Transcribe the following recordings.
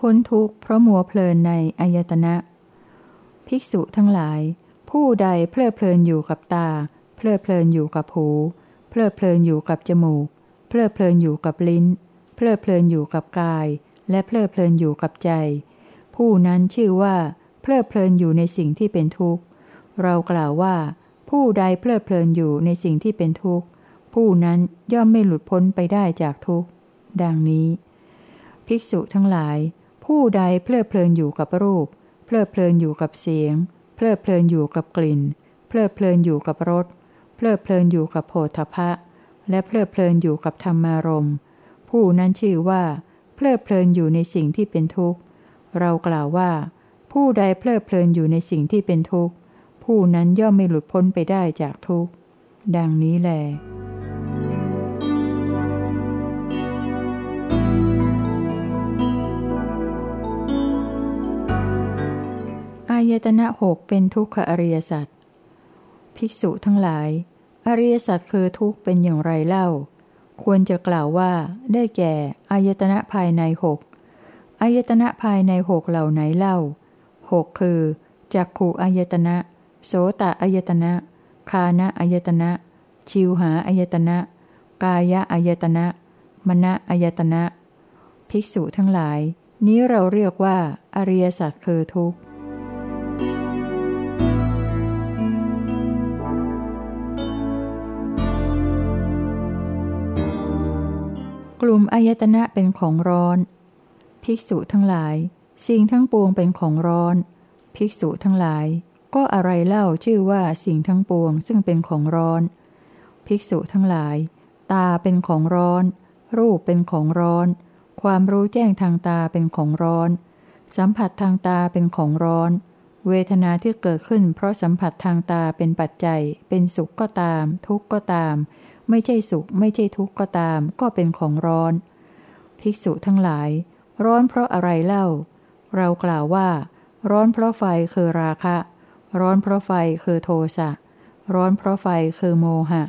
พ้นทุกข์เพราะมัวเพลินในอายตนะ ภิกษุทั้งหลาย ผู้ใดเพลิดเพลินอยู่กับตา เพลิดเพลินอยู่กับหู เพลิดเพลินอยู่กับจมูก เพลิดเพลินอยู่กับลิ้น เพลิดเพลินอยู่กับกาย และเพลิดเพลินอยู่กับใจ ผู้นั้นชื่อว่า เพลิดเพลินอยู่ในสิ่งที่เป็นทุกข์ เรากล่าวว่า ผู้ใดเพลิดเพลินอยู่ในสิ่งที่เป็นทุกข์ ผู้นั้นย่อมไม่หลุดพ้นไปได้จากทุกข์ ดังนี้ภิกษุทั้งหลาย ผู้ใดเพลิดเพลินอยู่กับรูป เพลิดเพลินอยู่กับเสียง เพลิดเพลินอยู่กับกลิ่น เพลิดเพลินอยู่กับรส เพลิดเพลินอยู่กับโผฏฐะและเพลิดเพลินอยู่กับธรรมารมณ์ ผู้นั้นชื่อว่า เพลิดเพลินอยู่ในสิ่งที่เป็นทุกข์ เรากล่าวว่า ผู้ใดเพลิดเพลินอยู่ในสิ่งที่เป็นทุกข์ ผู้นั้นย่อมไม่หลุดพ้นไปได้จากทุกข์ ดังนี้แหละายตนะหกเป็นทุกขอริยสัจภิกษุทั้งหลาย อริยสัจคือทุกข์เป็นอย่างไรเล่า ควรจะกล่าวว่าได้แก่อายตนะภายในหกอายตนะภายในหกเหล่าไหนเล่าหกคือจักขูอายตนะ โสตอายตนะคานะอายตนะ ชิวหาอายตนะ กายะอายตนะ มณะอายตนะ ภิกษุทั้งหลาย นี้เราเรียกว่า อริยสัจคือทุกข์ กลุ่มอายตนะเป็นของร้อน ภิกษุทั้งหลาย สิ่งทั้งปวงเป็นของร้อน ภิกษุทั้งหลาย ก็อะไรเล่าชื่อว่าสิ่งทั้งปวงซึ่งเป็นของร้อน ภิกษุทั้งหลาย ตาเป็นของร้อน รูปเป็นของร้อน ความรู้แจ้งทางตาเป็นของร้อน สัมผัสทางตาเป็นของร้อน เวทนาที่เกิดขึ้น เพราะสัมผัสทางตาเป็นปัจจัย เป็นสุขก็ตาม ทุกข์ก็ตาม ไม่ใช่สุข ไม่ใช่ทุกข์ก็ตาม ก็เป็นของร้อน ภิกษุทั้งหลาย ร้อนเพราะอะไรเล่า เรากล่าวว่า ร้อนเพราะไฟคือราคะ ร้อนเพราะไฟคือโทสะร้อนเพราะไฟคือโมหะ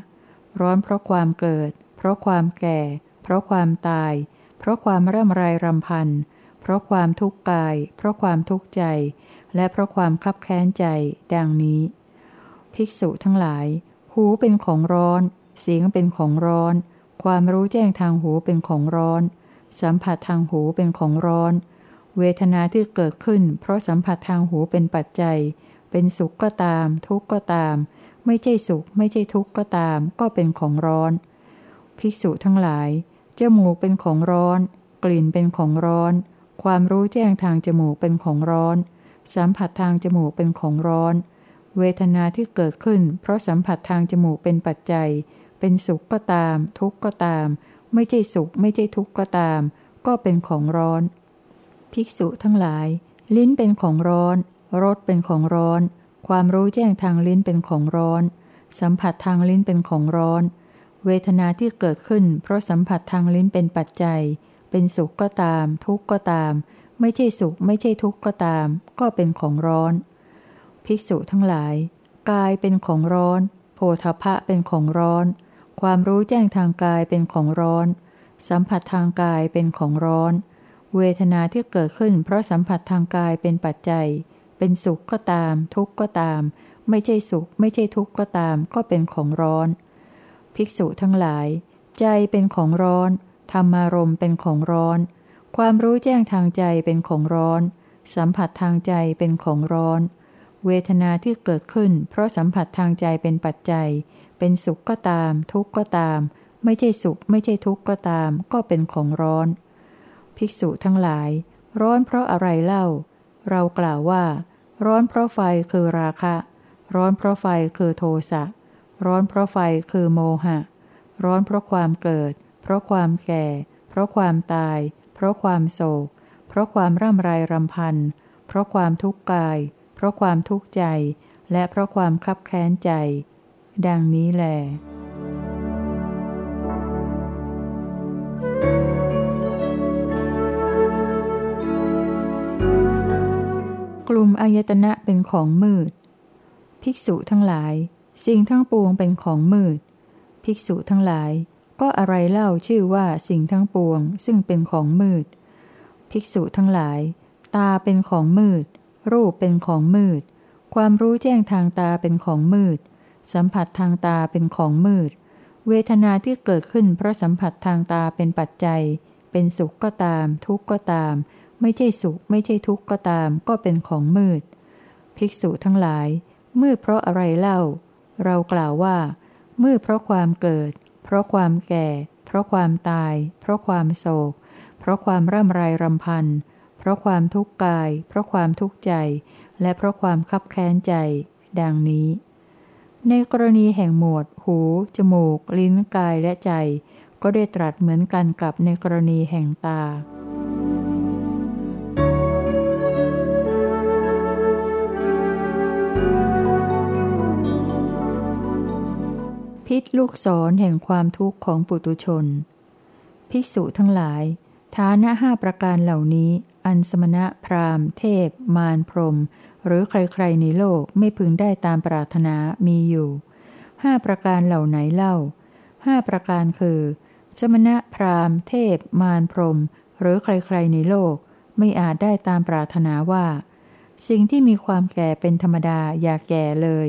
ร้อนเพราะความเกิด เพราะความแก่ เพราะความตาย เพราะความร่ำไรรำพัน เพราะความทุกข์กาย เพราะความทุกข์ใจ และเพราะความคับแค้นใจ ดังนี้ ภิกษุทั้งหลาย หูเป็นของร้อน เสียงเป็นของร้อน ความรู้แจ้งทางหูเป็นของร้อน สัมผัสทางหูเป็นของร้อน เวทนาที่เกิดขึ้น เพราะสัมผัสทางหูเป็นปัจจัย เป็นสุขก็ตาม ทุกข์ก็ตาม ไม่ใช่สุข ไม่ใช่ทุกข์ก็ตาม ก็เป็นของร้อน ภิกษุทั้งหลาย จมูกเป็นของร้อน กลิ่นเป็นของร้อน ความรู้แจ้งทางจมูกเป็นของร้อน สัมผัสทางจมูกเป็นของร้อน เวทนาที่เกิดขึ้น เพราะสัมผัสทางจมูกเป็นปัจจัย เป็นสุขก็ตาม ทุกข์ก็ตาม ไม่ใช่สุข ไม่ใช่ทุกข์ก็ตาม ก็เป็นของร้อน ภิกษุทั้งหลาย ลิ้นเป็นของร้อนรสเป็นของร้อน ความรู้แจ้งทางลิ้นเป็นของร้อน สัมผัสทางลิ้นเป็นของร้อน เวทนาที่เกิดขึ้น เพราะสัมผัสทางลิ้นเป็นปัจจัย เป็นสุขก็ตาม ทุกข์ก็ตาม ไม่ใช่สุข ไม่ใช่ทุกข์ก็ตาม ก็เป็นของร้อน ภิกษุทั้งหลาย กายเป็นของร้อน โพธพะเป็นของร้อน ความรู้แจ้งทางกายเป็นของร้อน สัมผัสทางกายเป็นของร้อน เวทนาที่เกิดขึ้น เพราะสัมผัสทางกายเป็นปัจจัย เป็นสุขก็ตาม ทุกข์ก็ตาม ไม่ใช่สุข ไม่ใช่ทุกข์ก็ตาม ก็เป็นของร้อน ภิกษุทั้งหลาย ใจเป็นของร้อน ธรรมารมเป็นของร้อน ความรู้แจ้งทางใจเป็นของร้อน สัมผัสทางใจเป็นของร้อน เวทนาที่เกิดขึ้น เพราะสัมผัสทางใจเป็นปัจจัย เป็นสุขก็ตาม ทุกข์ก็ตาม ไม่ใช่สุข ไม่ใช่ทุกข์ก็ตาม ก็เป็นของร้อน ภิกษุทั้งหลาย ร้อนเพราะอะไรเล่า เรากล่าวว่า ร้อนเพราะไฟคือราคะ ร้อนเพราะไฟคือโทสะร้อนเพราะไฟคือโมหะ ร้อนเพราะความเกิด เพราะความแก่ เพราะความตาย เพราะความโศก เพราะความร่ำไรรำพัน เพราะความทุกข์กาย เพราะความทุกข์ใจ และเพราะความคับแค้นใจ ดังนี้แหลกลุ่มอายตนะเป็นของมืด ภิกษุทั้งหลาย สิ่งทั้งปวงเป็นของมืด ภิกษุทั้งหลาย ก็อะไรเล่าชื่อว่าสิ่งทั้งปวง ซึ่งเป็นของมืด ภิกษุทั้งหลาย ตาเป็นของมืด รูปเป็นของมืด ความรู้แจ้งทางตาเป็นของมืด สัมผัสทางตาเป็นของมืด เวทนาที่เกิดขึ้นเพราะสัมผัสทางตาเป็นปัจจัย เป็นสุขก็ตาม ทุกข์ก็ตาม ไม่ใช่สุข ไม่ใช่ทุกข์ก็ตาม ก็เป็นของมืด ภิกษุทั้งหลาย มืดเพราะอะไรเล่า เรากล่าวว่า มืดเพราะความเกิด เพราะความแก่ เพราะความตาย เพราะความโศก เพราะความร่ำไรรำพันเพราะความทุกข์กาย เพราะความทุกข์ใจ และเพราะความคับแค้นใจ ดังนี้ ในกรณีแห่งหมวด หู จมูก ลิ้น กาย และใจ ก็ได้ตรัสเหมือนกันกับในกรณีแห่งตา พิษลูกศรแห่งความทุกข์ของปุตุชน ภิกษุทั้งหลาย ฐานะห้าประการเหล่านี้ อันสมณะพราหมณ์ เทพ มารพรหม หรือใครๆในโลกไม่พึงได้ตามปรารถนามีอยู่ห้าประการเหล่าไหนเล่าห้าประการคือสมณะพราหมณ์ เทพ มารพรม หรือใครๆในโลก ไม่อาจได้ตามปรารถนาว่า สิ่งที่มีความแก่เป็นธรรมดาอย่าแก่เลย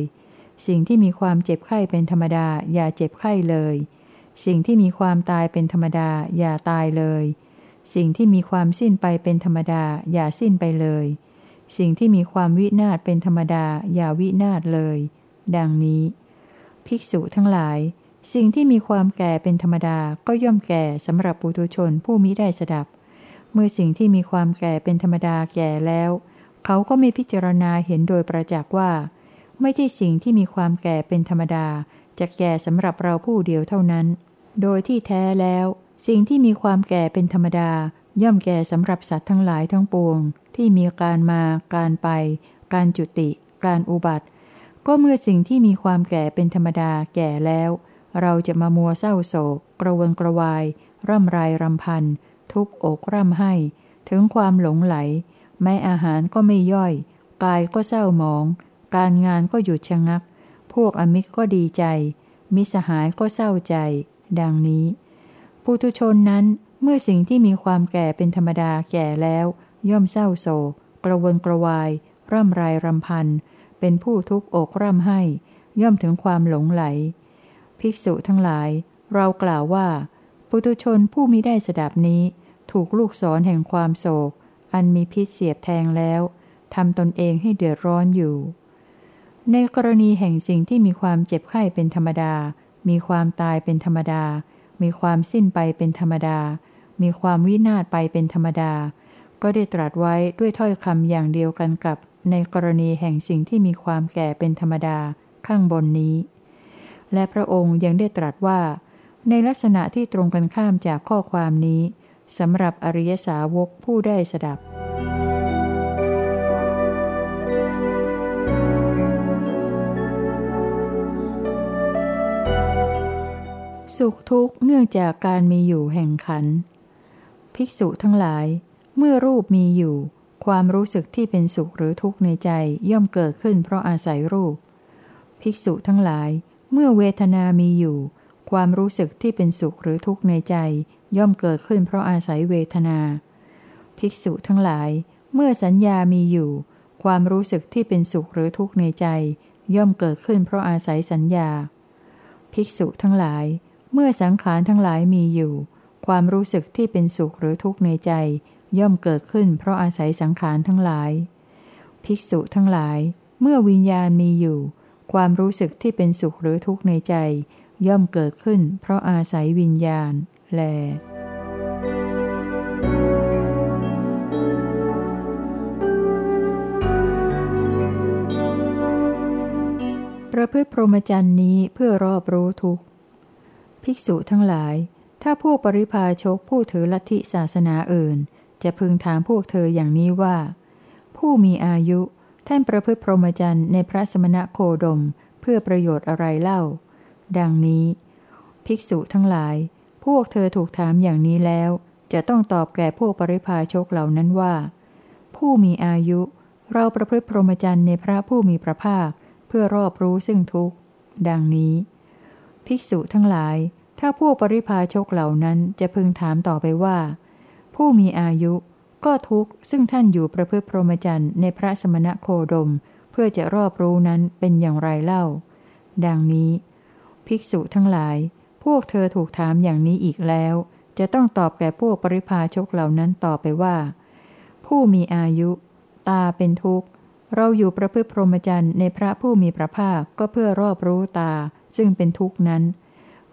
สิ่งที่มีความเจ็บไข้เป็นธรรมดาอย่าเจ็บไข้เลย สิ่งที่มีความตายเป็นธรรมดาอย่าตายเลย สิ่งที่มีความสิ้นไปเป็นธรรมดาอย่าสิ้นไปเลย สิ่งที่มีความวินาศเป็นธรรมดา อย่าวินาศเลย ดังนี้ ภิกษุทั้งหลาย สิ่งที่มีความแก่เป็นธรรมดาก็ย่อมแก่สำหรับปุถุชนผู้มิได้สดับ เมื่อสิ่งที่มีความแก่เป็นธรรมดาแก่แล้ว เขาก็ไม่พิจารณาเห็นโดยประจักษ์ว่า ไม่ใช่สิ่งที่มีความแก่เป็นธรรมดา จะแก่สำหรับเราผู้เดียวเท่านั้น โดยที่แท้แล้ว สิ่งที่มีความแก่เป็นธรรมดา ย่อมแก่สำหรับสัตว์ทั้งหลายทั้งปวง ที่มีการมา การไป การจุติ การอุบัติ ก็เมื่อสิ่งที่มีความแก่เป็นธรรมดาแก่แล้ว เราจะมามัวเศร้าโศก กระวนกระวาย ร่ำไรรำพัน ทุบอกร่ำให้ ถึงความหลงไหล แม้อาหารก็ไม่ย่อย กายก็เศร้าหมอง การงานก็หยุดชะงัก พวกอมิตรก็ดีใจ มิสหายก็เศร้าใจ ดังนี้ ปุถุชนนั้น เมื่อสิ่งที่มีความแก่เป็นธรรมดาแก่แล้ว ย่อมเศร้าโศกกระวนกระวาย ร่ำไรรำพัน เป็นผู้ทุบอกร่ำให้ ย่อมถึงความหลงไหล ภิกษุทั้งหลาย เรากล่าวว่า ปุถุชนผู้มิได้สดับนี้ ถูกลูกศรแห่งความโศก อันมีพิษเสียบแทงแล้วทำตนเองให้เดือดร้อนอยู่ ในกรณีแห่งสิ่งที่มีความเจ็บไข้เป็นธรรมดา มีความตายเป็นธรรมดา มีความสิ้นไปเป็นธรรมดา มีความวินาศไปเป็นธรรมดา ก็ได้ตรัสไว้ด้วยถ้อยคำอย่างเดียวกันกับ ในกรณีแห่งสิ่งที่มีความแก่เป็นธรรมดาข้างบนนี้ และพระองค์ยังได้ตรัสว่า ในลักษณะที่ตรงกันข้ามจากข้อความนี้สำหรับอริยสาวกผู้ได้สดับสุขทุกข์เนื่องจากการมีอยู่แห่งขันธ์ ภิกษุทั้งหลาย เมื่อรูปมีอยู่ ความรู้สึกที่เป็นสุขหรือทุกข์ในใจย่อมเกิดขึ้นเพราะอาศัยรูป ภิกษุทั้งหลาย เมื่อเวทนามีอยู่ ความรู้สึกที่เป็นสุขหรือทุกข์ในใจ ย่อมเกิดขึ้นเพราะอาศัยเวทนา ภิกษุทั้งหลาย เมื่อสัญญามีอยู่ ความรู้สึกที่เป็นสุขหรือทุกข์ในใจ ย่อมเกิดขึ้นเพราะอาศัยสัญญา ภิกษุทั้งหลาย เมื่อสังขารทั้งหลายมีอยู่ ความรู้สึกที่เป็นสุขหรือทุกข์ในใจ ย่อมเกิดขึ้นเพราะอาศัยสังขารทั้งหลาย ภิกษุทั้งหลาย เมื่อวิญญาณมีอยู่ ความรู้สึกที่เป็นสุขหรือทุกข์ในใจ ย่อมเกิดขึ้น เพราะอาศัยวิญญาณ แลประพฤติพรหมจรรย์นี้เพื่อรอบรู้ทุกข์ ภิกษุทั้งหลาย ถ้าพวกปริพาชกผู้ถือลัทธิศาสนาอื่น จะพึงถามพวกเธออย่างนี้ว่า ผู้มีอายุท่านประพฤติพรหมจรรย์ในพระสมณะโคดมเพื่อประโยชน์อะไรเล่า ดังนี้ ภิกษุทั้งหลาย พวกเธอถูกถามอย่างนี้แล้ว จะต้องตอบแก่พวกปริพาชกเหล่านั้นว่า ผู้มีอายุ เราประพฤติพรหมจรรย์ในพระผู้มีพระภาค เพื่อรอบรู้ซึ่งทุกข์ ดังนี้ ภิกษุทั้งหลาย ถ้าพวกปริพาชกเหล่านั้นจะพึงถามต่อไปว่า ผู้มีอายุก็ทุกข์ซึ่งท่านอยู่ประพฤติพรหมจรรย์ในพระสมณโคดม เพื่อจะรอบรู้นั้นเป็นอย่างไรเล่า ดังนี้ ภิกษุทั้งหลาย พวกเธอถูกถามอย่างนี้อีกแล้ว จะต้องตอบแก่พวกปริพาชกเหล่านั้นต่อไปว่า ผู้มีอายุ ตาเป็นทุกข์ เราอยู่ประพฤติพรหมจรรย์ในพระผู้มีพระภาคก็เพื่อรอบรู้ตา ซึ่งเป็นทุกข์นั้น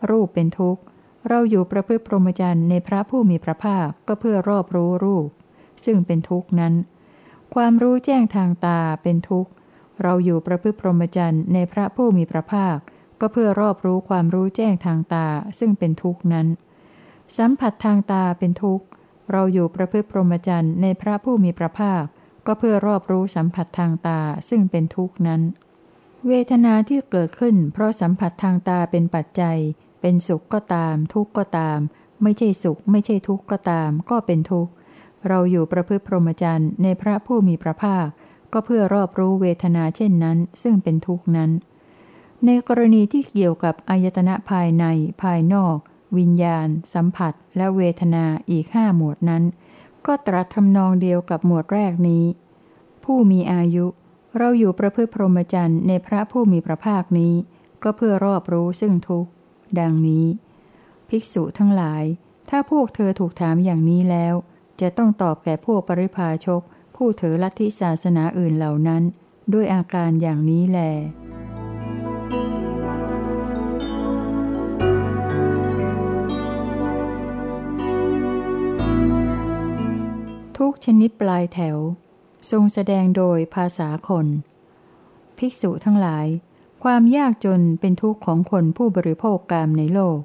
รูปเป็นทุกข์ เราอยู่ประพฤติพรหมจรรย์ในพระผู้มีพระภาคก็เพื่อรอบรู้รูป ซึ่งเป็นทุกข์นั้น ความรู้แจ้งทางตาเป็นทุกข์ เราอยู่ประพฤติพรหมจรรย์ในพระผู้มีพระภาค ก็เพื่อรอบรู้ความรู้แจ้งทางตาซึ่งเป็นทุกข์นั้น สัมผัสทางตาเป็นทุกข์ เราอยู่ประพฤติพรหมจรรย์ในพระผู้มีพระภาค ก็เพื่อรอบรู้สัมผัสทางตาซึ่งเป็นทุกข์นั้นเวทนาที่เกิดขึ้นเพราะสัมผัสทางตาเป็นปัจจัย เป็นสุขก็ตาม ทุกข์ก็ตาม ไม่ใช่สุข ไม่ใช่ทุกข์ก็ตาม ก็เป็นทุกข์ เราอยู่ประพฤติพรหมจรรย์ในพระผู้มีพระภาค ก็เพื่อรอบรู้เวทนาเช่นนั้น ซึ่งเป็นทุกข์นั้น ในกรณีที่เกี่ยวกับอายตนะภายใน ภายนอก วิญญาณ สัมผัส และเวทนาอีกห้าหมวดนั้น ก็ตรัสทำนองเดียวกับหมวดแรกนี้ ผู้มีอายุ เราอยู่ประพฤติพรหมจรรย์ในพระผู้มีพระภาคนี้ ก็เพื่อรอบรู้ซึ่งทุกข์ ดังนี้ ภิกษุทั้งหลาย ถ้าพวกเธอถูกถามอย่างนี้แล้ว จะต้องตอบแก่พวกปริพาชก ผู้ถือลัทธิศาสนาอื่นเหล่านั้น ด้วยอาการอย่างนี้แลทุกชนิดปลายแถว ทรงแสดงโดยภาษาคน ภิกษุทั้งหลาย ความยากจนเป็นทุกข์ของคนผู้บริโภคกามในโลก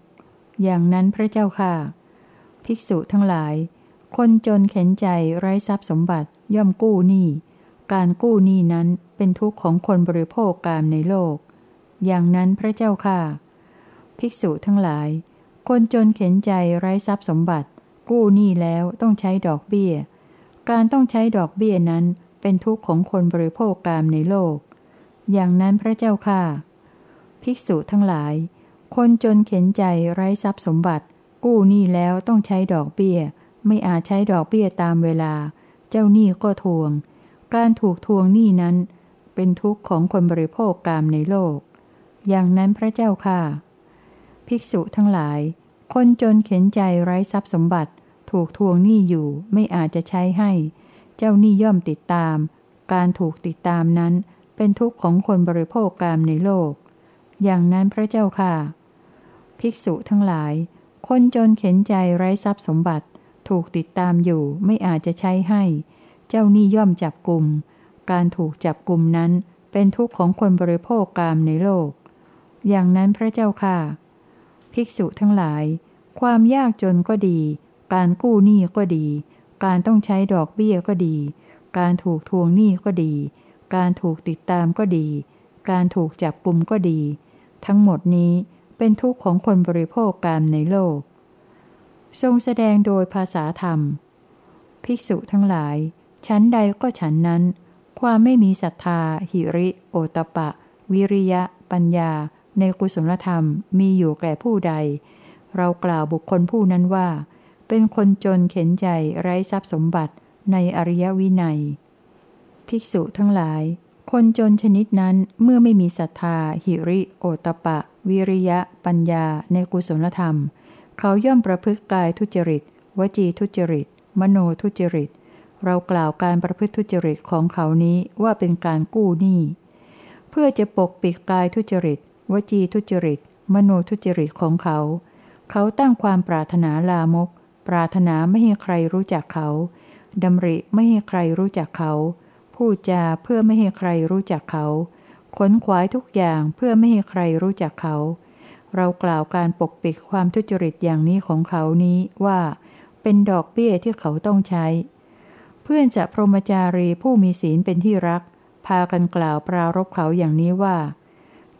อย่างนั้นพระเจ้าค่ะ ภิกษุทั้งหลาย คนจนเข็นใจไร้ทรัพย์สมบัติย่อมกู้หนี้ การกู้หนี้นั้นเป็นทุกข์ของคนบริโภคกามในโลก อย่างนั้นพระเจ้าค่ะ ภิกษุทั้งหลาย คนจนเข็นใจไร้ทรัพย์สมบัติ กู้หนี้แล้วต้องใช้ดอกเบี้ย การต้องใช้ดอกเบี้ยนั้นเป็นทุกข์ของคนบริโภคกามในโลก อย่างนั้นพระเจ้าค่ะ ภิกษุทั้งหลาย คนจนเข็นใจไร้ทรัพย์สมบัติ กู้หนี้แล้วต้องใช้ดอกเบี้ย ไม่อาจใช้ดอกเบี้ยตามเวลา เจ้าหนี้ก็ทวง การถูกทวงหนี้นั้น เป็นทุกข์ของคนบริโภคกามในโลก อย่างนั้นพระเจ้าค่ะ ภิกษุทั้งหลาย คนจนเข็นใจไร้ทรัพย์สมบัติ ถูกทวงหนี้อยู่ไม่อาจจะใช้ให้ เจ้าหนี้ย่อมติดตาม การถูกติดตามนั้น เป็นทุกข์ของคนบริโภคกามในโลก อย่างนั้นพระเจ้าค่ะ ภิกษุทั้งหลาย คนจนเข็นใจไร้ทรัพย์สมบัติ ถูกติดตามอยู่ไม่อาจจะใช้ให้ เจ้านี่ย่อมจับกลุ่ม การถูกจับกลุ่มนั้นเป็นทุกข์ของคนบริโภคกามในโลก อย่างนั้นพระเจ้าค่ะ ภิกษุทั้งหลาย ความยากจนก็ดี การกู้หนี้ก็ดี การต้องใช้ดอกเบี้ยก็ดี การถูกทวงหนี้ก็ดี การถูกติดตามก็ดี การถูกจับกลุ่มก็ดี ทั้งหมดนี้เป็นทุกข์ของคนบริโภคกามในโลก ทรงแสดงโดยภาษาธรรม ภิกษุทั้งหลาย ชั้นใดก็ฉันนั้น ความไม่มีศรัทธา หิริ โอตปะ วิริยะ ปัญญา ในกุศลธรรมมีอยู่แก่ผู้ใด เรากล่าวบุคคลผู้นั้นว่า เป็นคนจนเข็นใจไร้ทรัพย์สมบัติในอริยวินัย ภิกษุทั้งหลาย คนจนชนิดนั้นเมื่อไม่มีศรัทธา หิริ โอตปะ วิริยะ ปัญญา ในกุศลธรรม เขาย่อมประพฤติกายทุจริต วจีทุจริต มโนทุจริต เรากล่าวการประพฤติทุจริตของเขานี้ว่าเป็นการกู้หนี้ เพื่อจะปกปิดกายทุจริต วจีทุจริต มโนทุจริตของเขา เขาตั้งความปรารถนาลามก ปรารถนาไม่ให้ใครรู้จักเขาดำริไม่ให้ใครรู้จักเขา พูดจาเพื่อไม่ให้ใครรู้จักเขา ขนขวายทุกอย่างเพื่อไม่ให้ใครรู้จักเขา เรากล่าวการปกปิดความทุจริตอย่างนี้ของเขานี้ว่า เป็นดอกเบี้ยที่เขาต้องใช้ เพื่อนจะพรหมจารีผู้มีศีลเป็นที่รัก พากันกล่าวปรารบเขาอย่างนี้ว่า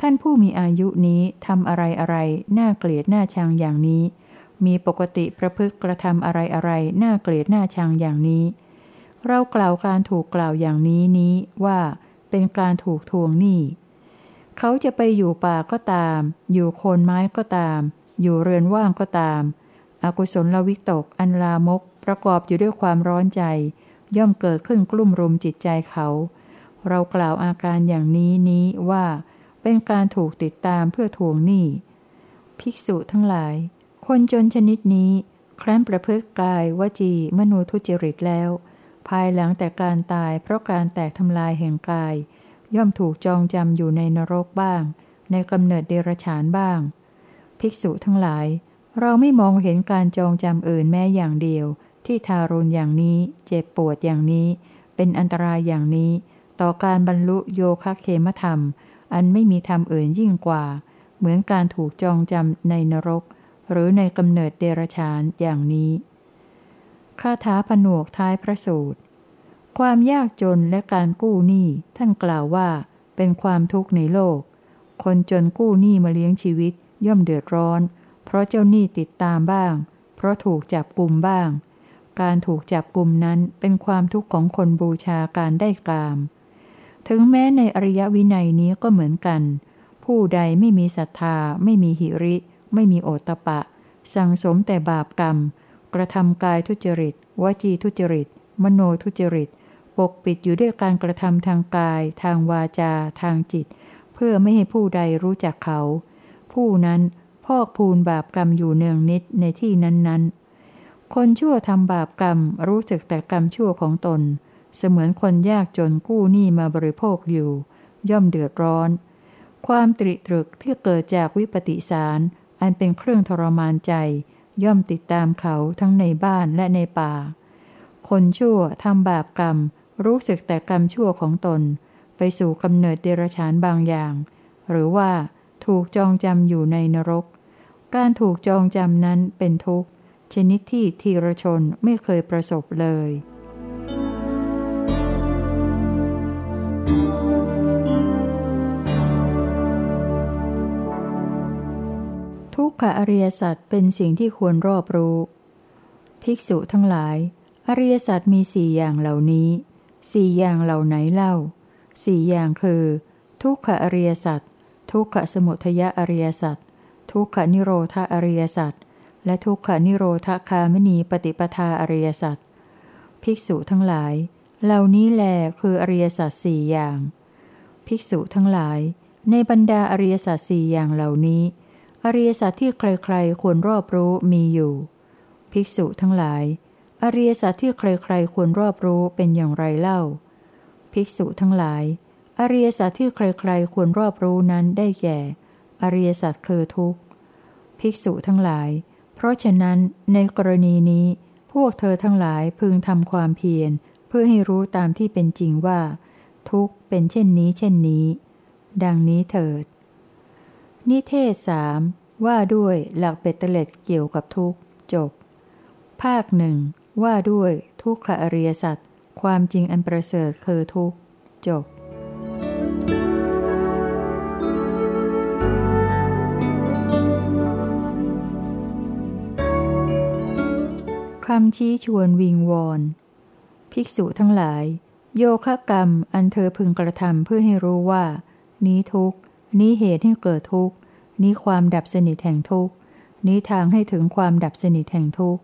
ท่านผู้มีอายุนี้ทำอะไรอะไรน่าเกลียดน่าชังอย่างนี้ มีปกติประพฤติกระทำอะไรอะไรน่าเกลียดน่าชังอย่างนี้ เรากล่าวการถูกกล่าวอย่างนี้นี้ว่าเป็นการถูกทวงหนี้ เขาจะไปอยู่ป่าก็ตาม อยู่โคนไม้ก็ตาม อยู่เรือนว่างก็ตาม อกุศลวิตกอันลามกประกอบอยู่ด้วยความร้อนใจ ย่อมเกิดขึ้นกลุ่มรุมจิตใจเขา เรากล่าวอาการอย่างนี้นี้ว่า เป็นการถูกติดตามเพื่อทวงหนี้ ภิกษุทั้งหลาย คนจนชนิดนี้ ครั้นประพฤติกายวจีมโนทุจริตแล้ว ภายหลังแต่การตายเพราะการแตกทำลายแห่งกาย ย่อมถูกจองจำอยู่ในนรกบ้าง ในกำเนิดเดรัจฉานบ้าง ภิกษุทั้งหลาย เราไม่มองเห็นการจองจำอื่นแม้อย่างเดียว ที่ทารุณอย่างนี้ เจ็บปวดอย่างนี้ เป็นอันตรายอย่างนี้ ต่อการบรรลุโยคะเคมธรรม อันไม่มีธรรมอื่นยิ่งกว่า เหมือนการถูกจองจำในนรก หรือในกำเนิดเดรชานอย่างนี้ คาถาผนวกท้ายพระสูตร ความยากจนและการกู้หนี้ท่านกล่าวว่า เป็นความทุกข์ในโลก คนจนกู้หนี้มาเลี้ยงชีวิตย่อมเดือดร้อน เพราะเจ้าหนี้ติดตามบ้าง เพราะถูกจับกลุ่มบ้าง การถูกจับกลุ่มนั้นเป็นความทุกข์ของคนบูชาการได้กาม ถึงแม้ในอริยวินัยนี้ก็เหมือนกัน ผู้ใดไม่มีศรัทธา ไม่มีหิริ ไม่มีโอตปะ สั่งสมแต่บาปกรรม กระทำกายทุจริต วจีทุจริต มโนทุจริต ปกปิดอยู่ด้วยการกระทำทางกาย ทางวาจา ทางจิต เพื่อไม่ให้ผู้ใดรู้จักเขา ผู้นั้นพอกพูนบาปกรรมอยู่เนืองนิดในที่นั้นๆ คนชั่วทำบาปกรรมรู้สึกแต่กรรมชั่วของตน เสมือนคนยากจนกู้หนี้มาบริโภคอยู่ ย่อมเดือดร้อน ความตริตรึกที่เกิดจากวิปติสาร อันเป็นเครื่องทรมานใจ ย่อมติดตามเขาทั้งในบ้านและในป่า คนชั่วทำบาปกรรม รู้สึกแต่กรรมชั่วของตน ไปสู่กำเนิดเดรัจฉานบางอย่าง หรือว่าถูกจองจำอยู่ในนรก การถูกจองจำนั้นเป็นทุกข์ ชนิดที่ทีรชนไม่เคยประสบเลย ทุกขอริยสัจเป็นสิ่งที่ควรรอบรู้ ภิกษุทั้งหลาย อริยสัจมีสี่อย่างเหล่านี้สี่อย่างเหล่าไหนเล่าสี่อย่างคือ ทุกขอริยสัจทุกขสมุทยอริยสัจทุกขนิโรธาอริยสัจและทุกขนิโรธคามนีปฏิปทาอริยสัจภิกษุทั้งหลาย เหล่านี้แลคืออริยสัจสี่อย่าง ภิกษุทั้งหลาย ในบรรดาอริยสัจสี่อย่างเหล่านี้ อริยสัจที่ใครๆควรรอบรู้มีอยู่ ภิกษุทั้งหลาย อริยสัจที่ใครๆควรรอบรู้เป็นอย่างไรเล่า ภิกษุทั้งหลาย อริยสัจที่ใครๆควรรอบรู้นั้นได้แก่ อริยสัจคือทุกข์ ภิกษุทั้งหลาย เพราะฉะนั้นในกรณีนี้ พวกเธอทั้งหลายพึงทำความเพียร เพื่อให้รู้ตามที่เป็นจริงว่า ทุกข์เป็นเช่นนี้เช่นนี้ ดังนี้เถิด นิเทศสามว่าด้วยหลักเบ็ดเตล็ดเกี่ยวกับทุกข์จบ ภาคหนึ่งว่าด้วยทุกขอริยสัจความจริงอันประเสริฐคือทุกขจบคำชี้ชวนวิงวอน ภิกษุทั้งหลาย โยคะกรรมอันเธอพึงกระทำเพื่อให้รู้ว่า นี้ทุกข นี้เหตุให้เกิดทุกข์ นี้ความดับสนิทแห่งทุกข์ นี้ทางให้ถึงความดับสนิทแห่งทุกข์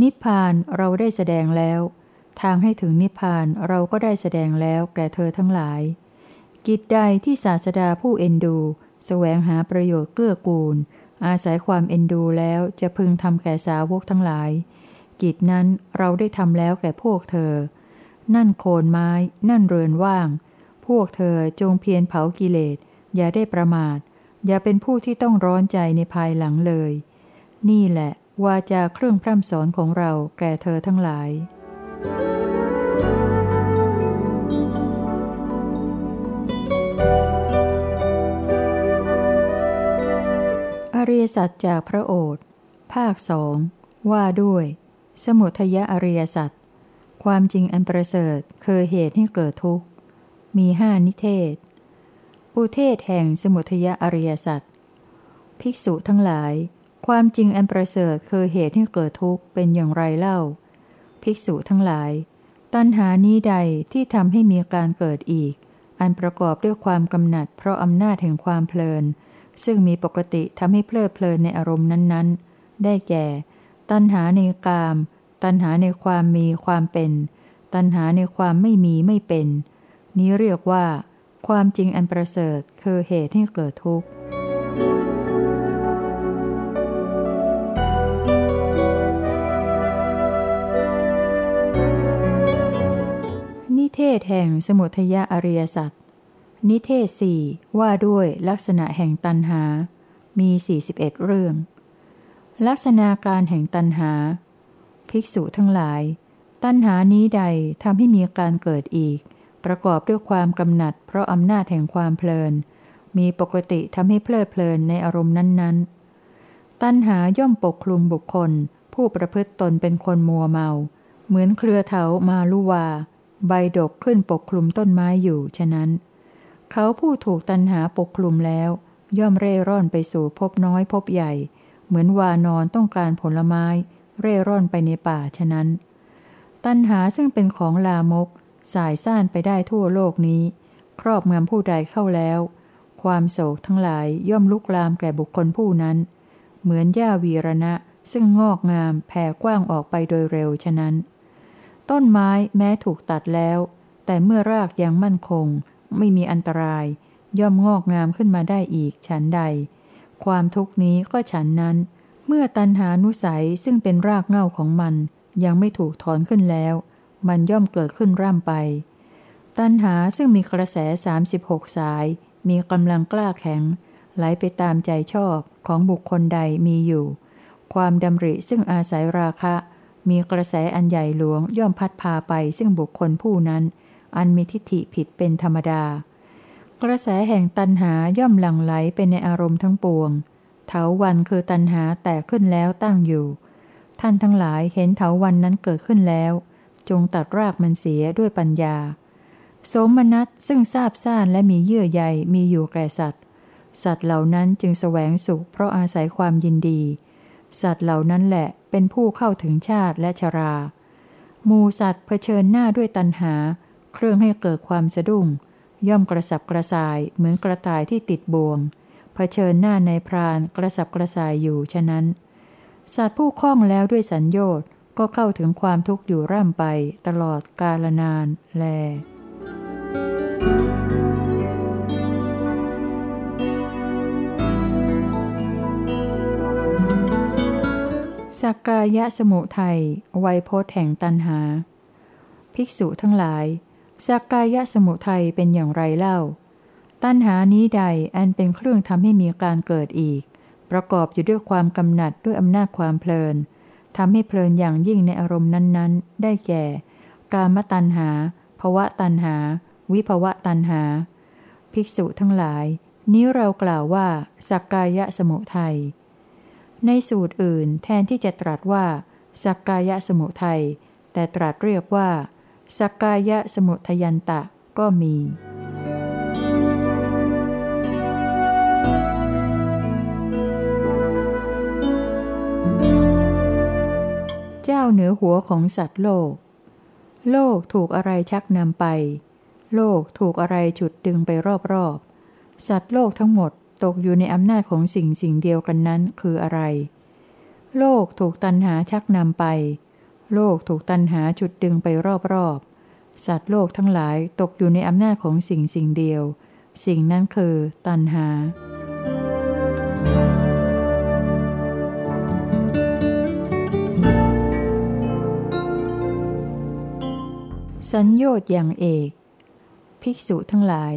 นิพพานเราได้แสดงแล้ว ทางให้ถึงนิพพานเราก็ได้แสดงแล้วแก่เธอทั้งหลาย กิจใดที่ศาสดาผู้เอ็นดูสแสวงหาประโยชน์เกื้อกูล อาศัยความเอ็นดูแล้วจะพึงทำแก่สาวกทั้งหลาย กิจนั้นเราได้ทำแล้วแก่พวกเธอ นั่นโคนไม้ นั่นเรือนว่าง พวกเธอจงเพียรเผากิเลส อย่าได้ประมาท อย่าเป็นผู้ที่ต้องร้อนใจในภายหลังเลย นี่แหละวาจาเครื่องพร่ำสอนของเราแก่เธอทั้งหลาย อริยสัจจากพระโอษฐ์ภาคสองว่าด้วย สมุทยอริยสัจความจริงอันประเสริฐคือเหตุให้เกิดทุกข์ มีห้านิเทศ อุเทศแห่งสมุทยอริยสัจภิกษุทั้งหลาย ความจริงอันประเสริฐคือเหตุให้เกิดทุกข์เป็นอย่างไรเล่า ภิกษุทั้งหลาย ตัณหานี้ใดที่ทำให้มีการเกิดอีก อันประกอบด้วยความกำหนัด เพราะอำนาจแห่งความเพลิน ซึ่งมีปกติทำให้เพลิดเพลินในอารมณ์นั้นๆ ได้แก่ ตัณหาในกาม ตัณหาในความมีความเป็น ตัณหาในความไม่มีไม่เป็น นี้เรียกว่า ความจริงอันประเสริฐคือเหตุให้เกิดทุกข์ นิเทศแห่งสมุทยอริยสัจนิเทศสี่ว่าด้วยลักษณะแห่งตันหา มี 41 เรื่อง ลักษณะการแห่งตันหา ภิกษุทั้งหลาย ตันหานี้ใดทำให้มีการเกิดอีก ประกอบด้วยความกำหนัด เพราะอำนาจแห่งความเพลิน มีปกติทำให้เพลิดเพลินในอารมณ์นั้นๆ ตันหาย่อมปกคลุมบุคคล ผู้ประพฤติตนเป็นคนมัวเมา เหมือนเครือเถามาลุวา ใบดกขึ้นปกคลุมต้นไม้อยู่ฉะนั้น เขาผู้ถูกตันหาปกคลุมแล้ว ย่อมเร่ร่อนไปสู่พบน้อยพบใหญ่ เหมือนวานอนต้องการผลไม้ เร่ร่อนไปในป่าฉะนั้น ตันหาซึ่งเป็นของลามก สายซ่านไปได้ทั่วโลกนี้ ครอบงำผู้ใดเข้าแล้ว ความโศกทั้งหลายย่อมลุกลามแก่บุคคลผู้นั้น เหมือนหญ้าวีรณะซึ่งงอกงามแผ่กว้างออกไปโดยเร็วฉะนั้น ต้นไม้แม้ถูกตัดแล้ว แต่เมื่อรากยังมั่นคง ไม่มีอันตราย ย่อมงอกงามขึ้นมาได้อีกฉันใด ความทุกนี้ก็ฉันนั้น เมื่อตันหานุสัยซึ่งเป็นรากเง่าของมัน ยังไม่ถูกถอนขึ้นแล้ว มันย่อมเกิดขึ้นร่ำไป ตันหาซึ่งมีกระแส 36 สาย มีกำลังกล้าแข็ง ไหลไปตามใจชอบของบุคคลใดมีอยู่ ความดำริซึ่งอาศัยราคะ มีกระแสอันใหญ่หลวงย่อมพัดพาไปซึ่งบุคคลผู้นั้น อันมีทิฏฐิผิดเป็นธรรมดา กระแสแห่งตันหาย่อมหลั่งไหลไปในอารมณ์ทั้งปวง เถาวันคือตันหาแตกขึ้นแล้วตั้งอยู่ ท่านทั้งหลายเห็นเถาวันนั้นเกิดขึ้นแล้ว จงตัดรากมันเสียด้วยปัญญา โสมนัสซึ่งทราบซ่านและมีเยื่อใยมีอยู่แก่สัตว์ สัตว์เหล่านั้นจึงแสวงสุขเพราะอาศัยความยินดี สัตว์เหล่านั้นแหละเป็นผู้เข้าถึงชาติและชรา มูสัตว์เผชิญหน้าด้วยตันหา เครื่องให้เกิดความสะดุ้ง ย่อมกระสับกระส่ายเหมือนกระต่ายที่ติดบ่วง เผชิญหน้าในพรานกระสับกระส่ายอยู่ฉะนั้น สัตว์ผู้คล้องแล้วด้วยสัญญต์ ก็เข้าถึงความทุกข์อยู่ร่ำไปตลอดกาลนานแล สักกายะสมุทัยไวยพจน์แห่งตันหา ภิกษุทั้งหลาย สักกายสมุทัยเป็นอย่างไรเล่า ตัณหานี้ใดอันเป็นเครื่องทำให้มีการเกิดอีก ประกอบอยู่ด้วยความกำหนัดด้วยอำนาจความเพลิน ทำให้เพลินอย่างยิ่งในอารมณ์นั้นๆ ได้แก่ กามตัณหาภวะตัณหา วิภวะตัณหา ภิกษุทั้งหลาย นี้เรากล่าวว่า สักกายะสมุทัย ในสูตรอื่นแทนที่จะตรัสว่า สักกายะสมุทัย แต่ตรัสเรียกว่า สักกายะสมุทยันตะก็มี เจ้าเหนือหัวของสัตว์โลก โลกถูกอะไรชักนำไป โลกถูกอะไรฉุดดึงไปรอบๆ สัตว์โลกทั้งหมดตกอยู่ในอำนาจของสิ่งสิ่งเดียวกันนั้นคืออะไร โลกถูกตันหาชักนำไป โลกถูกตันหาจุดดึงไปรอบๆ สัตว์โลกทั้งหลายตกอยู่ในอำนาจของสิ่งสิ่งเดียว สิ่งนั้นคือตันหา สัญญอดอย่างเอก ภิกษุทั้งหลาย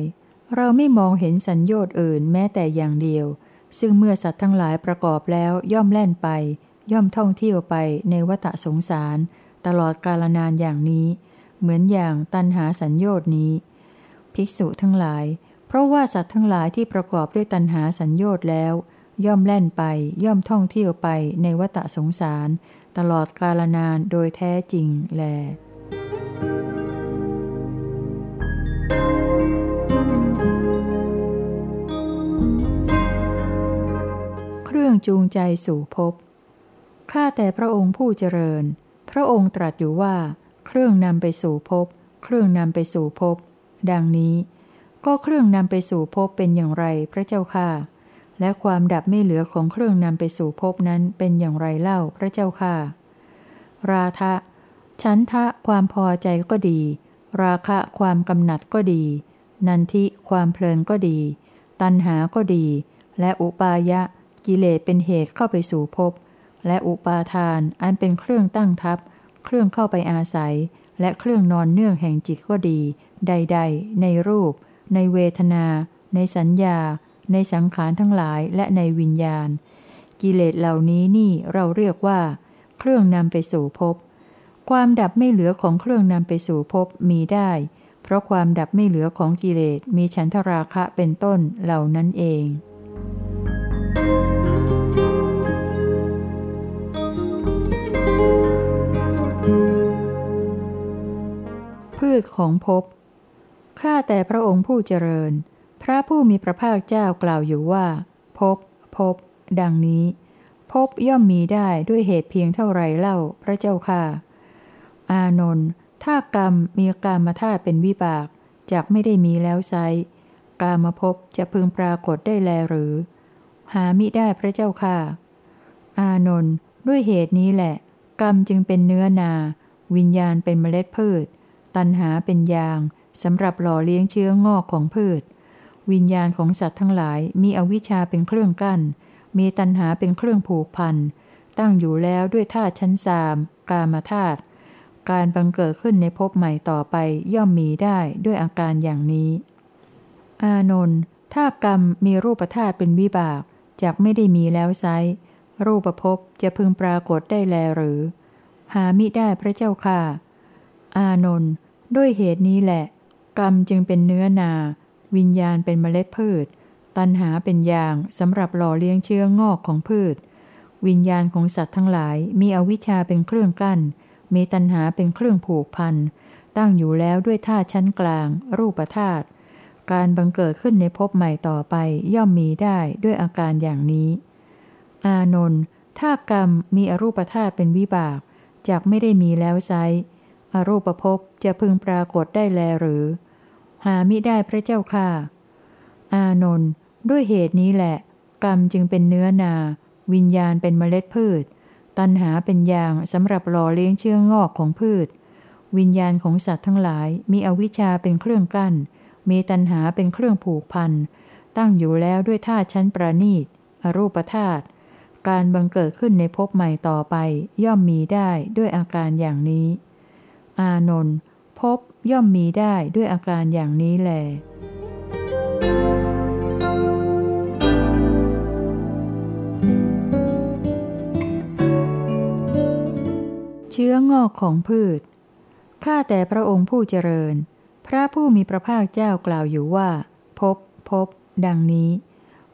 เราไม่มองเห็นสัญญอดอื่นแม้แต่อย่างเดียว ซึ่งเมื่อสัตว์ทั้งหลายประกอบแล้วย่อมแล่นไป ย่อมท่องเที่ยวไปในวัฏสงสาร ตลอดกาลนานอย่างนี้ เหมือนอย่างตันหาสัญญอดนี้ ภิกษุทั้งหลาย เพราะว่าสัตว์ทั้งหลายที่ประกอบด้วยตันหาสัญญอดแล้ว ย่อมแล่นไป ย่อมท่องเที่ยวไปในวัฏสงสาร ตลอดกาลนานโดยแท้จริงแล จูงใจสู่ภพ ข้าแต่พระองค์ผู้เจริญ พระองค์ตรัสอยู่ว่า เครื่องนำไปสู่ภพ เครื่องนำไปสู่ภพ ดังนี้ ก็เครื่องนำไปสู่ภพเป็นอย่างไรพระเจ้าค่ะ และความดับไม่เหลือของเครื่องนำไปสู่ภพนั้นเป็นอย่างไรเล่าพระเจ้าค่ะ ราทะฉันทะความพอใจก็ดี ราคะความกำหนัดก็ดี นันทิความเพลินก็ดี ตัณหาก็ดี และอุปายะ กิเลสเป็นเหตุเข้าไปสู่ภพ และอุปาทานอันเป็นเครื่องตั้งทับ เครื่องเข้าไปอาศัย และเครื่องนอนเนื่องแห่งจิตก็ดี ใด ๆ ในรูป ในเวทนา ในสัญญา ในสังขารทั้งหลายและในวิญญาณ กิเลสเหล่านี้นี่เราเรียกว่า เครื่องนำไปสู่ภพ ความดับไม่เหลือของเครื่องนำไปสู่ภพมีได้ เพราะความดับไม่เหลือของกิเลสมีฉันทราคะเป็นต้นเหล่านั้นเอง ชของภพ ข้าแต่พระองค์ผู้เจริญ พระผู้มีพระภาคเจ้ากล่าวอยู่ว่าภพภพดังนี้ภพย่อมมีได้ด้วยเหตุเพียงเท่าไรเล่าพระเจ้าค่ะ อานนท์ถ้ากรรมมีกรรมธาตุเป็นวิบากจากไม่ได้มีแล้วไซกามภพจะพึงปรากฏได้แลหรือ หามิได้พระเจ้าค่ะ อานนท์ด้วยเหตุนี้แหละ กรรมจึงเป็นเนื้อนา วิญญาณเป็นเมล็ดพืช ตันหาเป็นยางสำหรับหล่อเลี้ยงเชื้องอกของพืช วิญญาณของสัตว์ทั้งหลายมีอวิชชาเป็นเครื่องกั้น มีตันหาเป็นเครื่องผูกพัน ตั้งอยู่แล้วด้วยธาตุชั้นสามกามธาตุการบังเกิดขึ้นในภพใหม่ต่อไปย่อมมีได้ด้วยอาการอย่างนี้ อานนท์ถ้ากรรมมีรูปธาตุเป็นวิบากจากไม่ได้มีแล้วไซรูปภพจะพึงปรากฏได้แลหรือ หามิได้พระเจ้าค่ะ อานนท์ ด้วยเหตุนี้แหละ กรรมจึงเป็นเนื้อนา วิญญาณเป็นเมล็ดพืช ตันหาเป็นยางสำหรับหล่อเลี้ยงเชื้องอกของพืช วิญญาณของสัตว์ทั้งหลาย มีอวิชชาเป็นเครื่องกั้น มีตันหาเป็นเครื่องผูกพัน ตั้งอยู่แล้วด้วยธาตุชั้นกลาง รูปธาตุการบังเกิดขึ้นในภพใหม่ต่อไปย่อมมีได้ด้วยอาการอย่างนี้ อานนท์ถ้ากรรมมีอรูปธาตุเป็นวิบากจากไม่ได้มีแล้วไซ อรูปภพจะพึงปรากฏได้แลหรือ หามิได้พระเจ้าค่ะ อานนท์ด้วยเหตุนี้แหละ กรรมจึงเป็นเนื้อนา วิญญาณเป็นเมล็ดพืช ตันหาเป็นยางสำหรับหล่อเลี้ยงเชื้องอกของพืช วิญญาณของสัตว์ทั้งหลาย มีอวิชชาเป็นเครื่องกั้น มีตันหาเป็นเครื่องผูกพัน ตั้งอยู่แล้วด้วยธาตุชั้นประณีต อรูปธาตุการบังเกิดขึ้นในภพใหม่ต่อไป ย่อมมีได้ด้วยอาการอย่างนี้ อานนท์พบย่อมมีได้ด้วยอาการอย่างนี้แล เชื้องอกของพืช ข้าแต่พระองค์ผู้เจริญ พระผู้มีพระภาคเจ้ากล่าวอยู่ว่า พบ พบ ดังนี้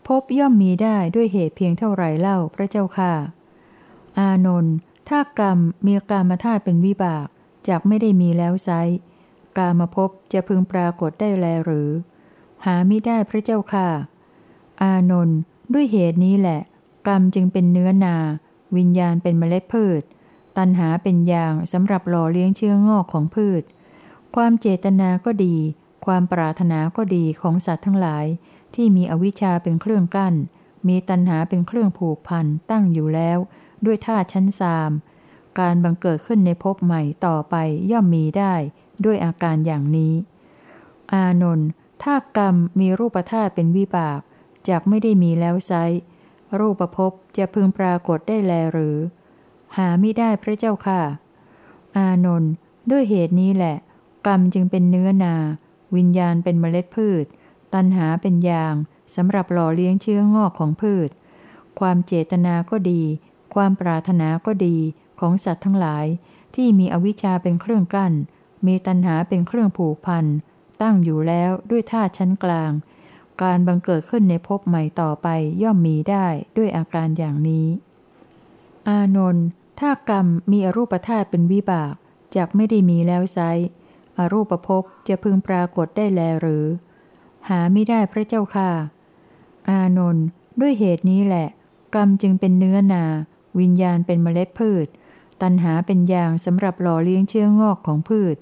พบย่อมมีได้ด้วยเหตุเพียงเท่าไรเล่าพระเจ้าค่ะ อานนท์ถ้ากรรมมีกรรมธาตุเป็นวิบาก จากไม่ได้มีแล้วไซกามาพบจะพึงปรากฏได้แลหรือ หาไม่ได้พระเจ้าค่ะ อานนท์ด้วยเหตุนี้แหละ กรรมจึงเป็นเนื้อนา วิญญาณเป็นเมล็ดพืช ตันหาเป็นยางสำหรับหล่อเลี้ยงเชื้องอกของพืช ความเจตนาก็ดี ความปรารถนาก็ดีของสัตว์ทั้งหลาย ที่มีอวิชชาเป็นเครื่องกั้น มีตันหาเป็นเครื่องผูกพันตั้งอยู่แล้ว ด้วยท่าชั้นสาม การบังเกิดขึ้นในภพใหม่ต่อไปย่อมมีได้ ด้วยอาการอย่างนี้ อานนท์ถ้ากรรมมีรูปธาตุเป็นวิบากจากไม่ได้มีแล้วไซรูปภพจะพึงปรากฏได้แลหรือ หาไม่ได้พระเจ้าค่ะ อานนท์ด้วยเหตุนี้แหละ กรรมจึงเป็นเนื้อนา วิญญาณเป็นเมล็ดพืช ตันหาเป็นยางสำหรับหล่อเลี้ยงเชื้องอกของพืช ความเจตนาก็ดี ความปรารถนาก็ดี ของสัตว์ทั้งหลายที่มีอวิชชาเป็นเครื่องกั้น มีตัณหาเป็นเครื่องผูกพัน ตั้งอยู่แล้วด้วยท่าชั้นกลาง การบังเกิดขึ้นในภพใหม่ต่อไปย่อมมีได้ด้วยอาการอย่างนี้ อานนท์ถ้ากรรมมีอรูปธาตุเป็นวิบากจากไม่ได้มีแล้วไซอรูปภพจะพึงปรากฏได้แลหรือ หาไม่ได้พระเจ้าค่ะ อานนท์ด้วยเหตุนี้แหละ กรรมจึงเป็นเนื้อนา วิญญาณเป็นเมล็ดพืช ตัณหาเป็นอย่างสำหรับหล่อเลี้ยงเชื้องอกของพืช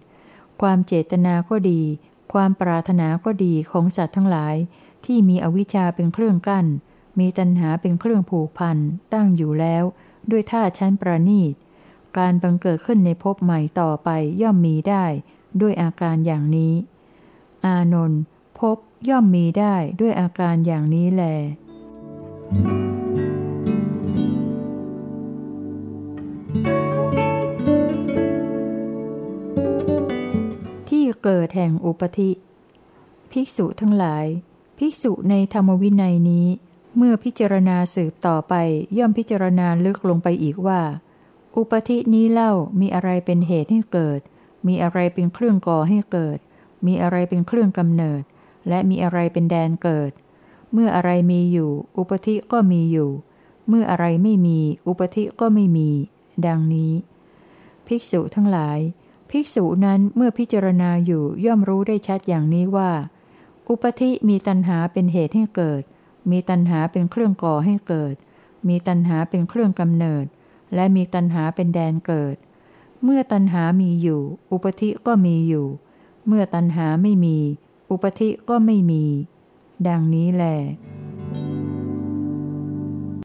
ความเจตนาก็ดี ความปรารถนาก็ดีของสัตว์ทั้งหลาย ที่มีอวิชชาเป็นเครื่องกั้น มีตัณหาเป็นเครื่องผูกพันตั้งอยู่แล้ว ด้วยท่าชั้นประณีต การบังเกิดขึ้นในภพใหม่ต่อไปย่อมมีได้ ด้วยอาการอย่างนี้ อานนท์ภพย่อมมีได้ด้วยอาการอย่างนี้แลที่ เกิดแห่งอุปธิ ภิกษุทั้งหลาย ภิกษุในธรรมวินัยนี้ เมื่อพิจารณาสืบต่อไปย่อมพิจารณาลึกลงไปอีกว่า อุปธินี้เล่ามีอะไรเป็นเหตุให้เกิด มีอะไรเป็นเครื่องก่อให้เกิด มีอะไรเป็นเครื่องกำเนิด และมีอะไรเป็นแดนเกิด เมื่ออะไรมีอยู่ อุปธิก็มีอยู่ เมื่ออะไรไม่มี อุปธิก็ไม่มี ดังนี้ ภิกษุทั้งหลาย ภิกษุนั้นเมื่อพิจารณาอยู่ย่อมรู้ได้ชัดอย่างนี้ว่า อุปธิมีตัณหาเป็นเหตุให้เกิด มีตัณหาเป็นเครื่องก่อให้เกิด มีตัณหาเป็นเครื่องกำเนิด และมีตัณหาเป็นแดนเกิด เมื่อตัณหามีอยู่ อุปธิก็มีอยู่ เมื่อตัณหาไม่มี อุปธิก็ไม่มี ดังนี้แหละ